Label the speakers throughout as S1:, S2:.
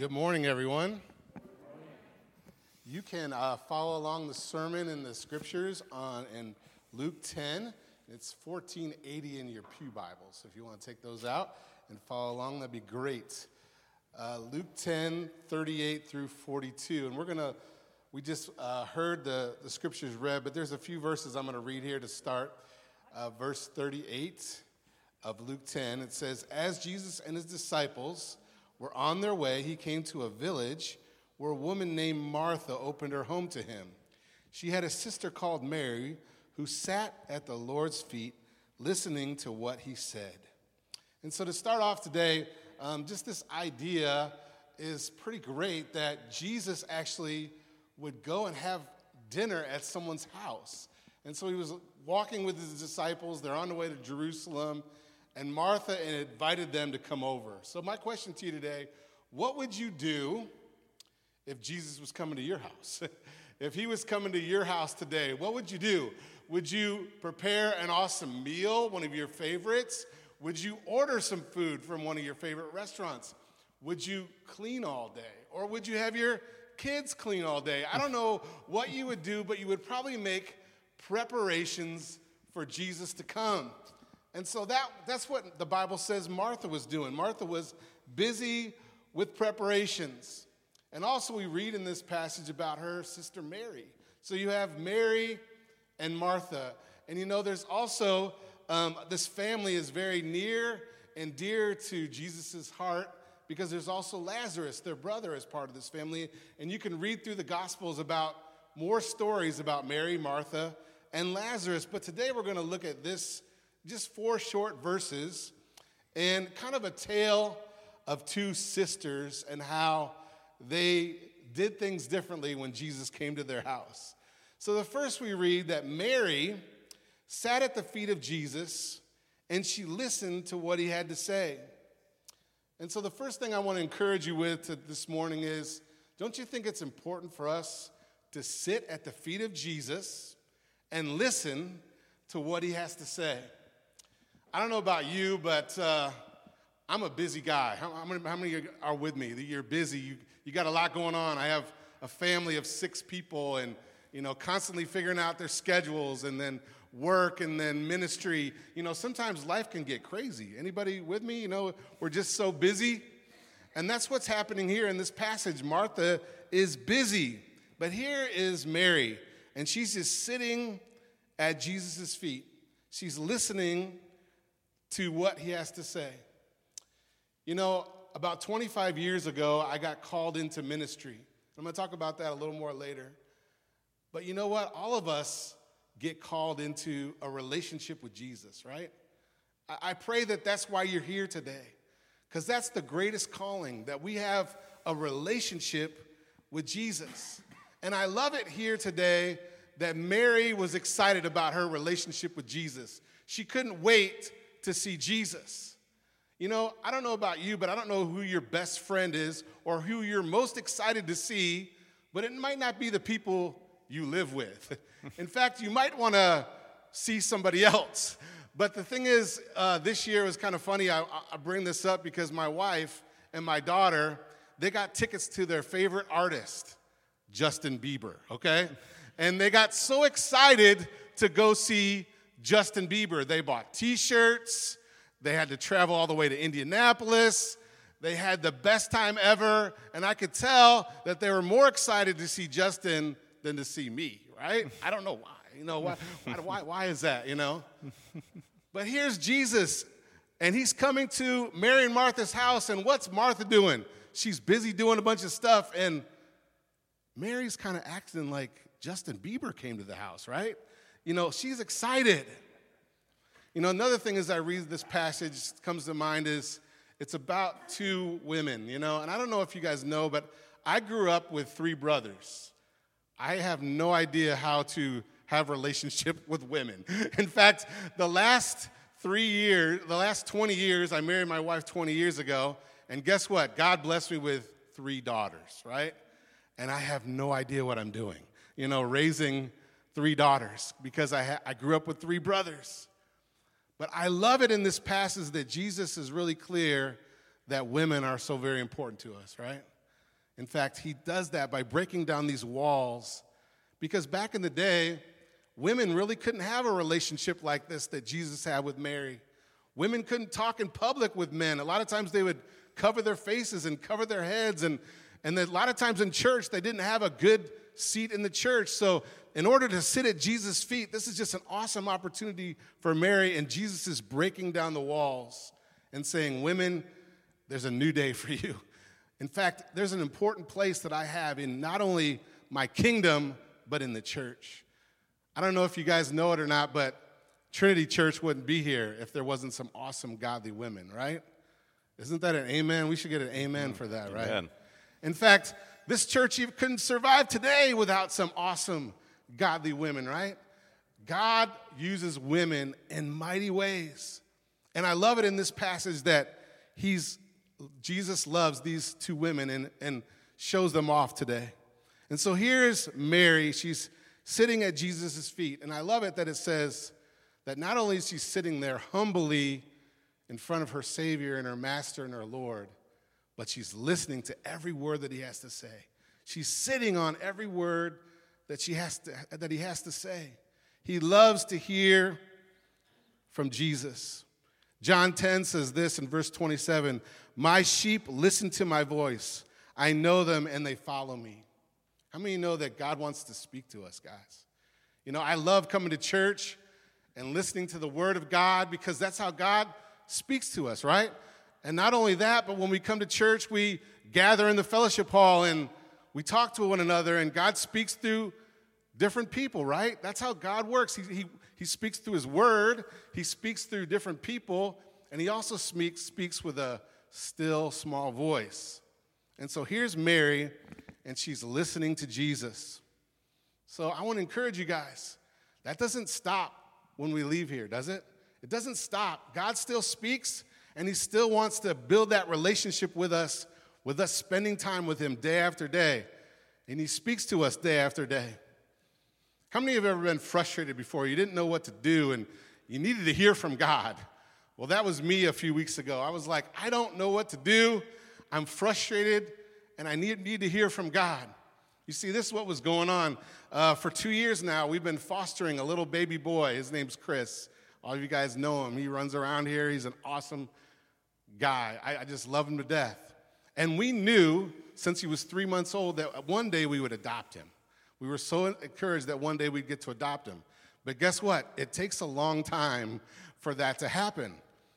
S1: Good morning, everyone. You can uh, follow along the sermon in the scriptures on in Luke 10. It's 1480 in your Pew Bible. So if you want to take those out and follow along, that'd be great. Uh, Luke 10, 38 through 42. And we're going to, we just uh, heard the, the scriptures read, but there's a few verses I'm going to read here to start. Uh, verse 38 of Luke 10, it says, As Jesus and his disciples were on their way, he came to a village where a woman named Martha opened her home to him. She had a sister called Mary who sat at the Lord's feet listening to what he said. And so, to start off today, um, just this idea is pretty great that Jesus actually would go and have dinner at someone's house. And so he was walking with his disciples, they're on the way to Jerusalem, and Martha invited them to come over. So, my question to you today what would you do if Jesus was coming to your house? if he was coming to your house today, what would you do? Would you prepare an awesome meal, one of your favorites? Would you order some food from one of your favorite restaurants? Would you clean all day? Or would you have your kids clean all day? I don't know what you would do, but you would probably make preparations for Jesus to come. And so that, that's what the Bible says Martha was doing. Martha was busy with preparations. And also, we read in this passage about her sister Mary. So you have Mary and Martha. And you know, there's also um, this family is very near and dear to Jesus' heart because there's also Lazarus, their brother, as part of this family. And you can read through the Gospels about more stories about Mary, Martha, and Lazarus. But today we're going to look at this just four short verses and kind of a tale of two sisters and how they did things differently when Jesus came to their house. So, the first we read that Mary sat at the feet of Jesus and she listened to what he had to say. And so, the first thing I want to encourage you with this morning is don't you think it's important for us to sit at the feet of Jesus and listen to what he has to say? I don't know about you, but uh, I'm a busy guy. How, how, many, how, many, are with me? You're busy. You, you got a lot going on. I have a family of six people and, you know, constantly figuring out their schedules and then work and then ministry. You know, sometimes life can get crazy. Anybody with me? You know, we're just so busy. And that's what's happening here in this passage. Martha is busy, but here is Mary, and she's just sitting at Jesus' feet. She's listening to what he has to say. You know, about 25 years ago, I got called into ministry. I'm going to talk about that a little more later. But you know what? All of us get called into a relationship with Jesus, right? I pray that that's why you're here today, because that's the greatest calling that we have a relationship with Jesus. And I love it here today that Mary was excited about her relationship with Jesus. She couldn't wait to see Jesus. You know, I don't know about you, but I don't know who your best friend is or who you're most excited to see, but it might not be the people you live with. In fact, you might want to see somebody else. But the thing is, uh, this year was kind of funny. I, I bring this up because my wife and my daughter, they got tickets to their favorite artist, Justin Bieber, okay? And they got so excited to go see Justin Bieber. They bought t shirts, they had to travel all the way to Indianapolis. They had the best time ever, and I could tell that they were more excited to see Justin than to see me, right? I don't know why. You know, why, why, why is that, you know? But here's Jesus, and he's coming to Mary and Martha's house, and what's Martha doing? She's busy doing a bunch of stuff, and Mary's kind of acting like Justin Bieber came to the house, right? You know, she's excited. You know, another thing as I read this passage comes to mind is it's about two women, you know, and I don't know if you guys know, but I grew up with three brothers. I have no idea how to have relationship with women. In fact, the last three years, the last 20 years, I married my wife 20 years ago, and guess what? God blessed me with three daughters, right? And I have no idea what I'm doing. You know, raising three daughters because I, ha- I grew up with three brothers. But I love it in this passage that Jesus is really clear that women are so very important to us, right? In fact, he does that by breaking down these walls. Because back in the day, women really couldn't have a relationship like this that Jesus had with Mary. Women couldn't talk in public with men. A lot of times they would cover their faces and cover their heads. And, and a lot of times in church, they didn't have a good seat in the church. So, in order to sit at Jesus' feet, this is just an awesome opportunity for Mary. And Jesus is breaking down the walls and saying, Women, there's a new day for you. In fact, there's an important place that I have in not only my kingdom, but in the church. I don't know if you guys know it or not, but Trinity Church wouldn't be here if there wasn't some awesome godly women, right? Isn't that an amen? We should get an amen mm, for that, right? Amen. In fact, this church couldn't survive today without some awesome godly women, right? God uses women in mighty ways. And I love it in this passage that he's Jesus loves these two women and, and shows them off today. And so here's Mary. She's sitting at Jesus' feet. And I love it that it says that not only is she sitting there humbly in front of her Savior and her Master and her Lord, but she's listening to every word that he has to say. She's sitting on every word that, she has to, that he has to say. He loves to hear from Jesus. John 10 says this in verse 27 My sheep listen to my voice. I know them and they follow me. How many know that God wants to speak to us, guys? You know, I love coming to church and listening to the Word of God because that's how God speaks to us, right? And not only that, but when we come to church, we gather in the fellowship hall and we talk to one another, and God speaks through different people, right? That's how God works. He, he, he speaks through His Word, He speaks through different people, and He also speaks, speaks with a still small voice. And so here's Mary, and she's listening to Jesus. So I want to encourage you guys that doesn't stop when we leave here, does it? It doesn't stop. God still speaks, and He still wants to build that relationship with us, with us spending time with Him day after day. And He speaks to us day after day. How many have ever been frustrated before? You didn't know what to do and you needed to hear from God. Well, that was me a few weeks ago. I was like, I don't know what to do. I'm frustrated and I need, need to hear from God. You see, this is what was going on. Uh, for two years now, we've been fostering a little baby boy. His name's Chris. All of you guys know him. He runs around here. He's an awesome guy. I, I just love him to death. And we knew since he was three months old that one day we would adopt him. We were so encouraged that one day we'd get to adopt him. But guess what? It takes a long time for that to happen.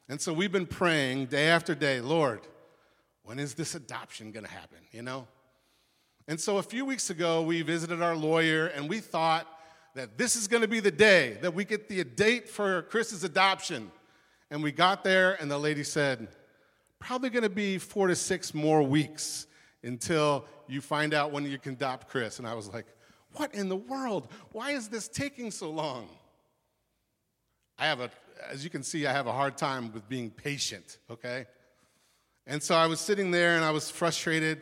S1: And so we've been praying day after day, Lord, when is this adoption going to happen? You know? And so a few weeks ago, we visited our lawyer and we thought that this is going to be the day that we get the date for Chris's adoption. And we got there, and the lady said, probably going to be four to six more weeks until you find out when you can adopt Chris. And I was like, what in the world? Why is this taking so long? I have a, as you can see, I have a hard time with being patient, okay? And so I was sitting there and I was frustrated.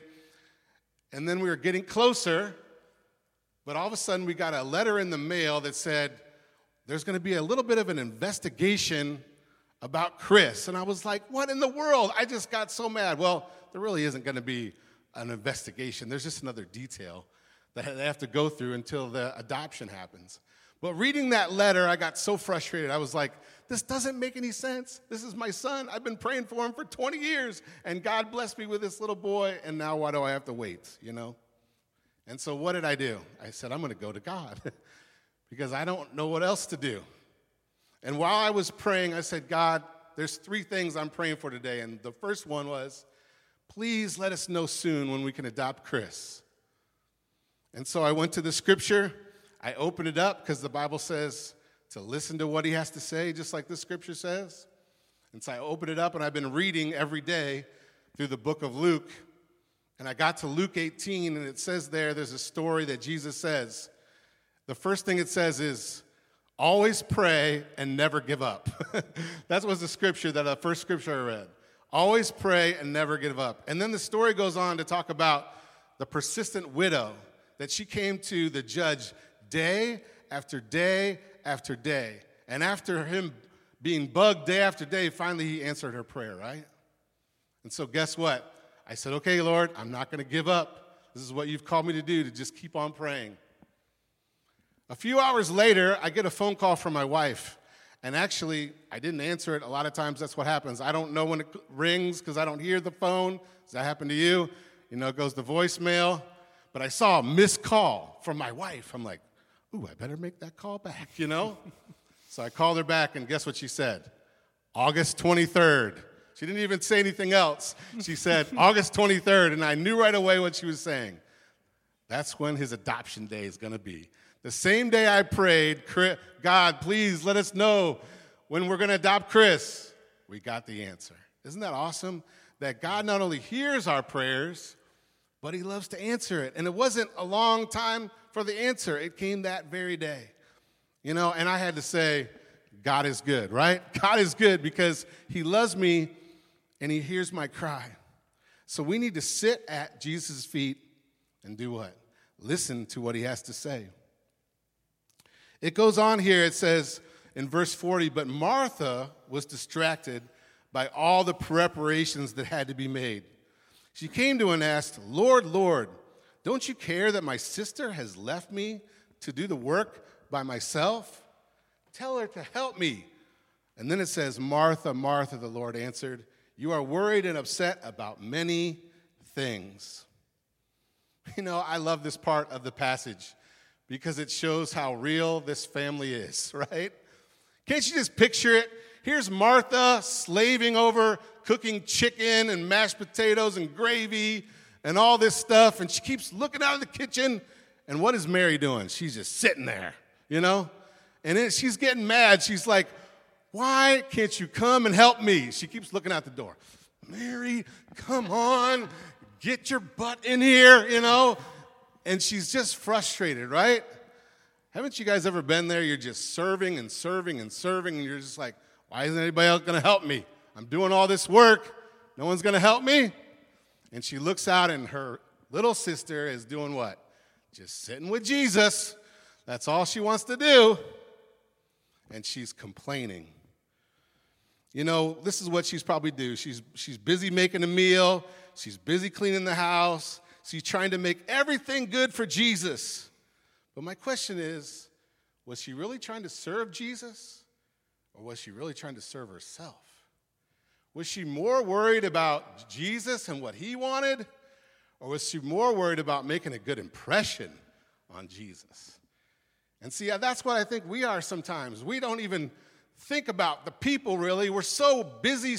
S1: And then we were getting closer, but all of a sudden we got a letter in the mail that said, there's to be a little bit of an investigation about Chris. And I was like, what in the world? I just got so mad. Well, there really isn't to be an investigation, there's just another detail that they have to go through until the adoption happens. But reading that letter, I got so frustrated. I was like, this doesn't make any sense. This is my son. I've been praying for him for 20 years, and God blessed me with this little boy, and now why do I have to wait, you know? And so what did I do? I said, I'm going to go to God because I don't know what else to do. And while I was praying, I said, God, there's three things I'm praying for today. And the first one was, please let us know soon when we can adopt Chris. And so I went to the scripture, I opened it up because the Bible says to listen to what he has to say, just like the scripture says. And so I opened it up and I've been reading every day through the book of Luke. And I got to Luke 18, and it says there, there's a story that Jesus says. The first thing it says is, always pray and never give up. that was the scripture that the first scripture I read. Always pray and never give up. And then the story goes on to talk about the persistent widow that she came to the judge day after day after day. And after him being bugged day after day, finally he answered her prayer, right? And so, guess what? I said, okay, Lord, I'm not going to give up. This is what you've called me to do, to just keep on praying. A few hours later, I get a phone call from my wife. And actually, I didn't answer it. A lot of times that's what happens. I don't know when it rings because I don't hear the phone. Does that happen to you? You know, it goes to voicemail. But I saw a missed call from my wife. I'm like, ooh, I better make that call back, you know? so I called her back, and guess what she said? August 23rd. She didn't even say anything else. She said, August 23rd, and I knew right away what she was saying. That's when his adoption day is going to be. The same day I prayed, God, please let us know when we're going to adopt Chris, we got the answer. Isn't that awesome? That God not only hears our prayers, but he loves to answer it. And it wasn't a long time for the answer, it came that very day. You know, and I had to say, God is good, right? God is good because he loves me and he hears my cry. So we need to sit at Jesus' feet and do what? Listen to what he has to say. It goes on here, it says in verse 40, but Martha was distracted by all the preparations that had to be made. She came to him and asked, Lord, Lord, don't you care that my sister has left me to do the work by myself? Tell her to help me. And then it says, Martha, Martha, the Lord answered, You are worried and upset about many things. You know, I love this part of the passage because it shows how real this family is, right? Can't you just picture it? Here's Martha slaving over cooking chicken and mashed potatoes and gravy and all this stuff, and she keeps looking out of the kitchen. And what is Mary doing? She's just sitting there, you know? And then she's getting mad. She's like, Why can't you come and help me? She keeps looking out the door. Mary, come on, get your butt in here, you know? And she's just frustrated, right? Haven't you guys ever been there? You're just serving and serving and serving, and you're just like, why isn't anybody else gonna help me? I'm doing all this work. No one's gonna help me. And she looks out, and her little sister is doing what? Just sitting with Jesus. That's all she wants to do. And she's complaining. You know, this is what she's probably do. She's, she's busy making a meal. She's busy cleaning the house. She's trying to make everything good for Jesus. But my question is was she really trying to serve Jesus? Or was she really trying to serve herself? Was she more worried about Jesus and what he wanted? Or was she more worried about making a good impression on Jesus? And see, that's what I think we are sometimes. We don't even think about the people really. We're so busy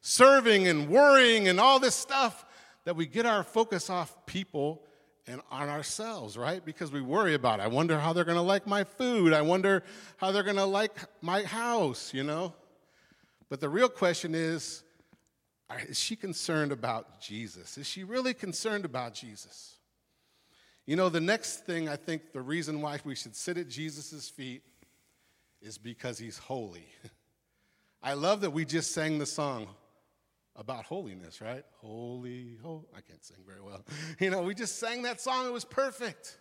S1: serving and worrying and all this stuff that we get our focus off people and on ourselves, right? Because we worry about, I wonder how they're going to like my food. I wonder how they're going to like my house, you know? But the real question is, is she concerned about Jesus? Is she really concerned about Jesus? You know, the next thing I think the reason why we should sit at Jesus' feet is because he's holy. I love that we just sang the song, about holiness, right? Holy, holy. I can't sing very well. You know, we just sang that song, it was perfect.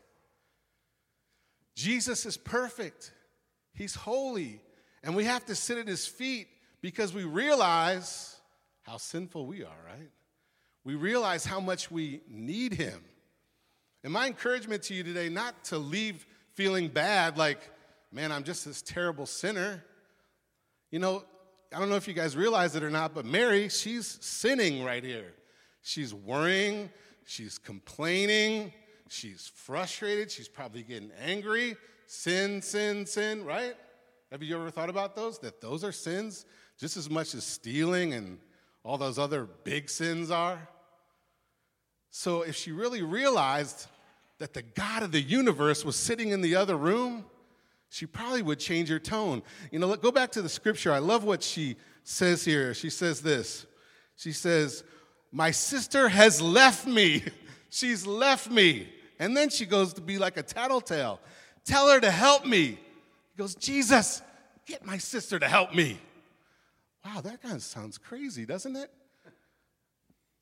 S1: Jesus is perfect, He's holy, and we have to sit at His feet because we realize how sinful we are, right? We realize how much we need Him. And my encouragement to you today, not to leave feeling bad, like, man, I'm just this terrible sinner. You know, I don't know if you guys realize it or not, but Mary, she's sinning right here. She's worrying, she's complaining, she's frustrated, she's probably getting angry. Sin, sin, sin, right? Have you ever thought about those? That those are sins just as much as stealing and all those other big sins are? So if she really realized that the God of the universe was sitting in the other room, she probably would change her tone. You know, go back to the scripture. I love what she says here. She says this. She says, My sister has left me. She's left me. And then she goes to be like a tattletale. Tell her to help me. He goes, Jesus, get my sister to help me. Wow, that kind of sounds crazy, doesn't it?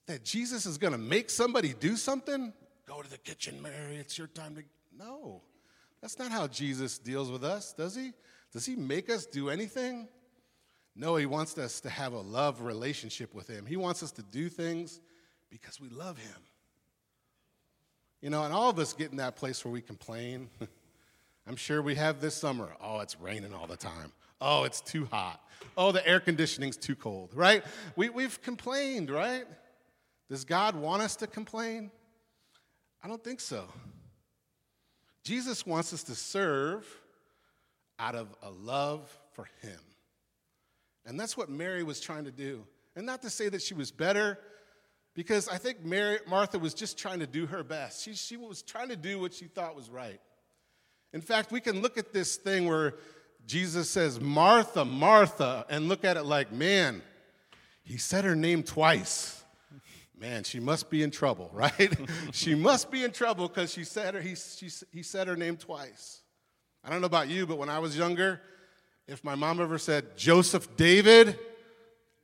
S1: That Jesus is going to make somebody do something? Go to the kitchen, Mary. It's your time to. No. That's not how Jesus deals with us, does he? Does he make us do anything? No, he wants us to have a love relationship with him. He wants us to do things because we love him. You know, and all of us get in that place where we complain. I'm sure we have this summer. Oh, it's raining all the time. Oh, it's too hot. Oh, the air conditioning's too cold, right? We, we've complained, right? Does God want us to complain? I don't think so. Jesus wants us to serve out of a love for Him. And that's what Mary was trying to do. And not to say that she was better, because I think Mary, Martha was just trying to do her best. She, she was trying to do what she thought was right. In fact, we can look at this thing where Jesus says, Martha, Martha, and look at it like, man, he said her name twice. Man, she must be in trouble, right? she must be in trouble because she said her, he, she, he said her name twice. I don't know about you, but when I was younger, if my mom ever said Joseph David,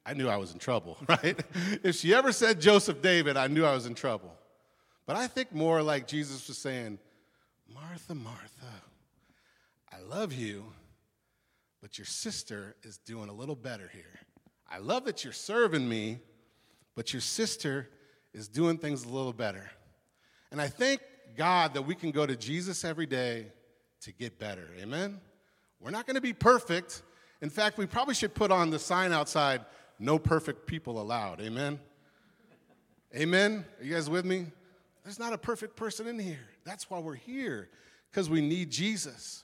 S1: I knew I was in trouble, right? if she ever said Joseph David, I knew I was in trouble. But I think more like Jesus was saying, Martha, Martha, I love you, but your sister is doing a little better here. I love that you're serving me, but your sister is doing things a little better. And I thank God that we can go to Jesus every day to get better. Amen? We're not going to be perfect. In fact, we probably should put on the sign outside no perfect people allowed. Amen? Amen? Are you guys with me? There's not a perfect person in here. That's why we're here, because we need Jesus.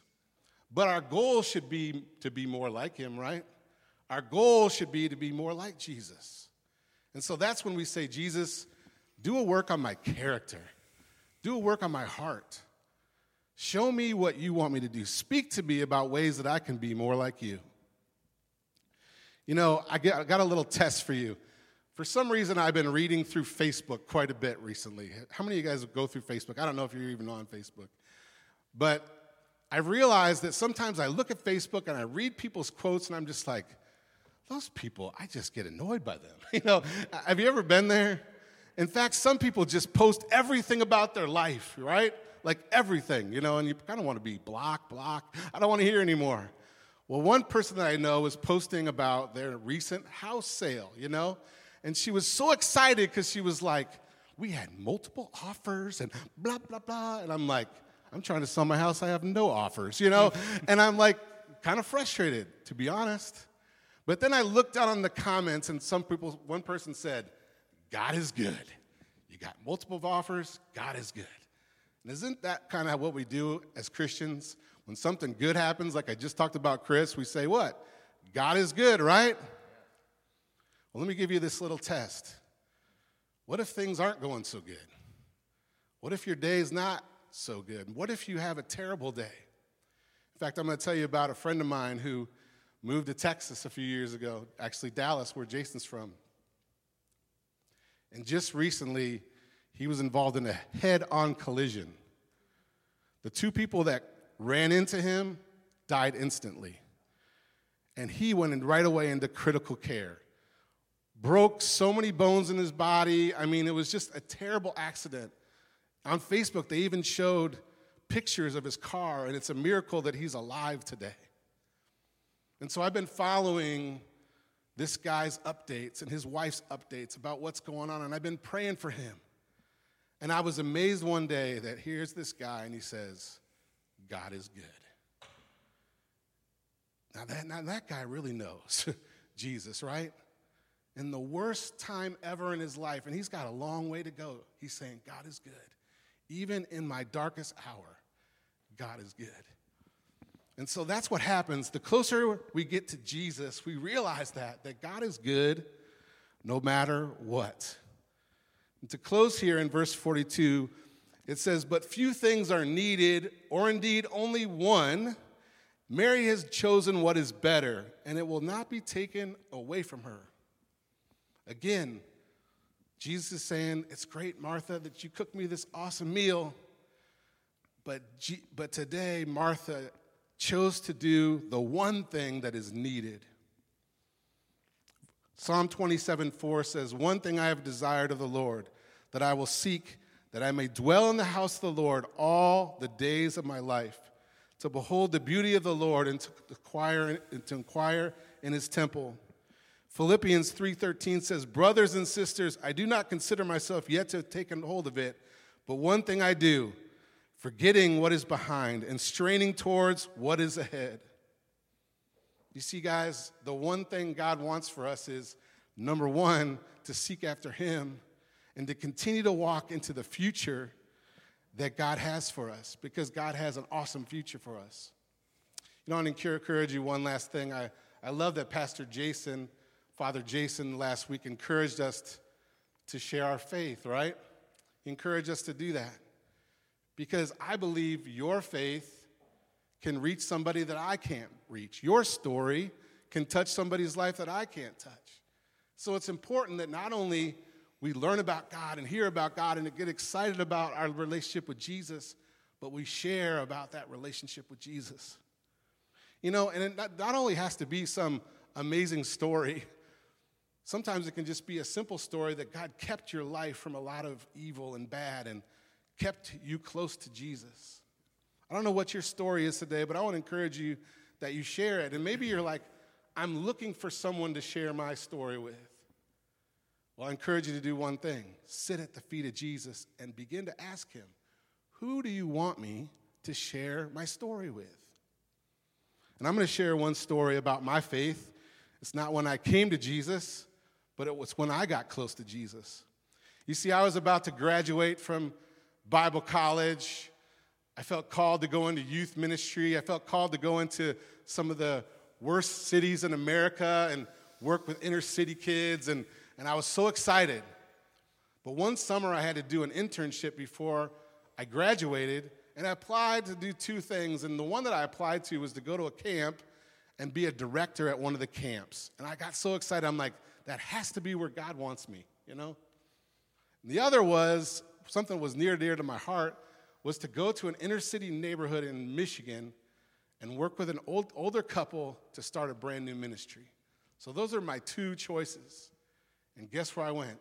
S1: But our goal should be to be more like him, right? Our goal should be to be more like Jesus. And so that's when we say, Jesus, do a work on my character, do a work on my heart. Show me what you want me to do. Speak to me about ways that I can be more like you. You know, I got a little test for you. For some reason, I've been reading through Facebook quite a bit recently. How many of you guys go through Facebook? I don't know if you're even on Facebook. But I've realized that sometimes I look at Facebook and I read people's quotes and I'm just like, those people, I just get annoyed by them. You know, have you ever been there? In fact, some people just post everything about their life, right? Like everything, you know, and you kind of want to be block, block. I don't want to hear anymore. Well, one person that I know was posting about their recent house sale, you know, and she was so excited because she was like, we had multiple offers and blah, blah, blah. And I'm like, I'm trying to sell my house. I have no offers, you know? and I'm like, kind of frustrated, to be honest. But then I looked out on the comments, and some people, one person said, God is good. You got multiple offers, God is good. And isn't that kind of what we do as Christians? When something good happens, like I just talked about Chris, we say, What? God is good, right? Well, let me give you this little test. What if things aren't going so good? What if your day is not so good? What if you have a terrible day? In fact, I'm going to tell you about a friend of mine who moved to Texas a few years ago, actually, Dallas, where Jason's from. And just recently, he was involved in a head on collision. The two people that ran into him died instantly. And he went right away into critical care broke so many bones in his body. I mean, it was just a terrible accident. On Facebook, they even showed pictures of his car, and it's a miracle that he's alive today. And so I've been following this guy's updates and his wife's updates about what's going on, and I've been praying for him. And I was amazed one day that here's this guy, and he says, God is good. Now that, now that guy really knows Jesus, right? in the worst time ever in his life, and he's got a long way to go, he's saying, God is good. Even in my darkest hour, God is good. And so that's what happens. The closer we get to Jesus, we realize that, that God is good no matter what. And to close here in verse 42, it says, But few things are needed, or indeed only one. Mary has chosen what is better, and it will not be taken away from her. Again, Jesus is saying, It's great, Martha, that you cooked me this awesome meal. But, G- but today, Martha chose to do the one thing that is needed. Psalm 27 4 says, One thing I have desired of the Lord, that I will seek, that I may dwell in the house of the Lord all the days of my life, to behold the beauty of the Lord and to inquire, and to inquire in his temple. Philippians 3:13 says, "Brothers and sisters, I do not consider myself yet to have taken hold of it, But one thing I do, forgetting what is behind and straining towards what is ahead. You see, guys, the one thing God wants for us is number one, to seek after Him and to continue to walk into the future that God has for us because God has an awesome future for us. You know, to encourage you one last thing. I, I love that Pastor Jason, Father Jason, last week encouraged us to share our faith, right? He encouraged us to do that because I believe your faith can reach somebody that I can't reach. Your story can touch somebody's life that I can't touch. So it's important that not only we learn about God and hear about God and get excited about our relationship with Jesus, but we share about that relationship with Jesus. You know, and it not only has to be some amazing story, sometimes it can just be a simple story that God kept your life from a lot of evil and bad and kept you close to Jesus. I don't know what your story is today, but I want to encourage you that you share it. And maybe you're like, I'm looking for someone to share my story with. Well, I encourage you to do one thing sit at the feet of Jesus and begin to ask him, Who do you want me to share my story with? And I'm going to share one story about my faith. It's not when I came to Jesus, but it was when I got close to Jesus. You see, I was about to graduate from Bible college. I felt called to go into youth ministry. I felt called to go into some of the worst cities in America and work with inner city kids and and I was so excited. But one summer I had to do an internship before I graduated, and I applied to do two things. And the one that I applied to was to go to a camp and be a director at one of the camps. And I got so excited, I'm like, that has to be where God wants me, you know? And the other was something was near dear to my heart was to go to an inner city neighborhood in Michigan and work with an old, older couple to start a brand new ministry. So those are my two choices. And guess where I went?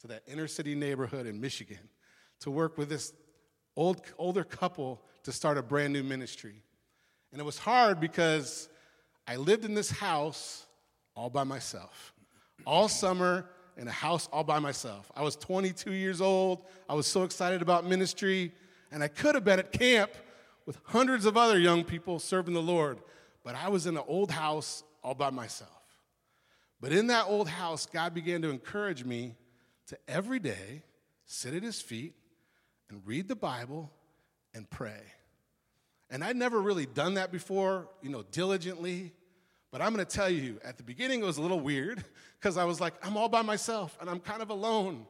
S1: To that inner city neighborhood in Michigan to work with this old, older couple to start a brand new ministry. And it was hard because I lived in this house all by myself. All summer in a house all by myself. I was 22 years old. I was so excited about ministry. And I could have been at camp with hundreds of other young people serving the Lord. But I was in an old house all by myself. But in that old house, God began to encourage me to every day sit at his feet and read the Bible and pray. And I'd never really done that before, you know, diligently. But I'm going to tell you, at the beginning, it was a little weird because I was like, I'm all by myself and I'm kind of alone.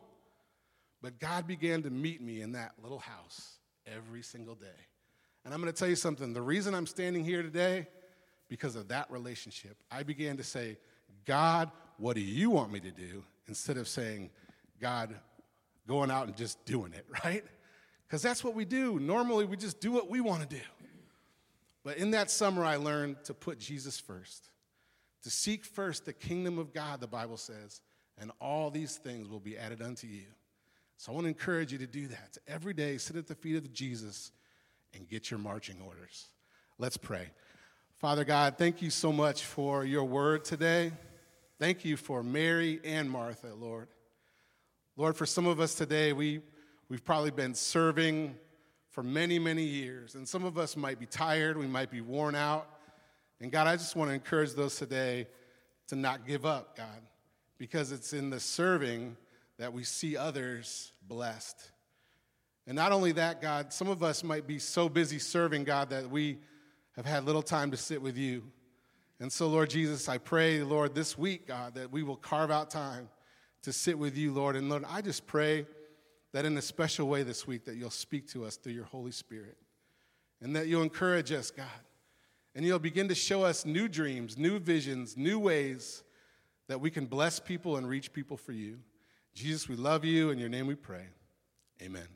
S1: But God began to meet me in that little house every single day. And I'm going to tell you something the reason I'm standing here today, because of that relationship, I began to say, God, what do you want me to do? Instead of saying, God, going out and just doing it, right? Because that's what we do. Normally, we just do what we want to do. But in that summer, I learned to put Jesus first, to seek first the kingdom of God, the Bible says, and all these things will be added unto you. So I want to encourage you to do that. To every day, sit at the feet of Jesus and get your marching orders. Let's pray. Father God, thank you so much for your word today. Thank you for Mary and Martha, Lord. Lord, for some of us today, we, we've probably been serving for many, many years. And some of us might be tired, we might be worn out. And God, I just want to encourage those today to not give up, God, because it's in the serving that we see others blessed. And not only that, God, some of us might be so busy serving, God, that we have had little time to sit with you. And so, Lord Jesus, I pray, Lord, this week, God, that we will carve out time to sit with you, Lord. And Lord, I just pray that in a special way this week that you'll speak to us through your Holy Spirit and that you'll encourage us, God. And you'll begin to show us new dreams, new visions, new ways that we can bless people and reach people for you. Jesus, we love you. In your name we pray. Amen.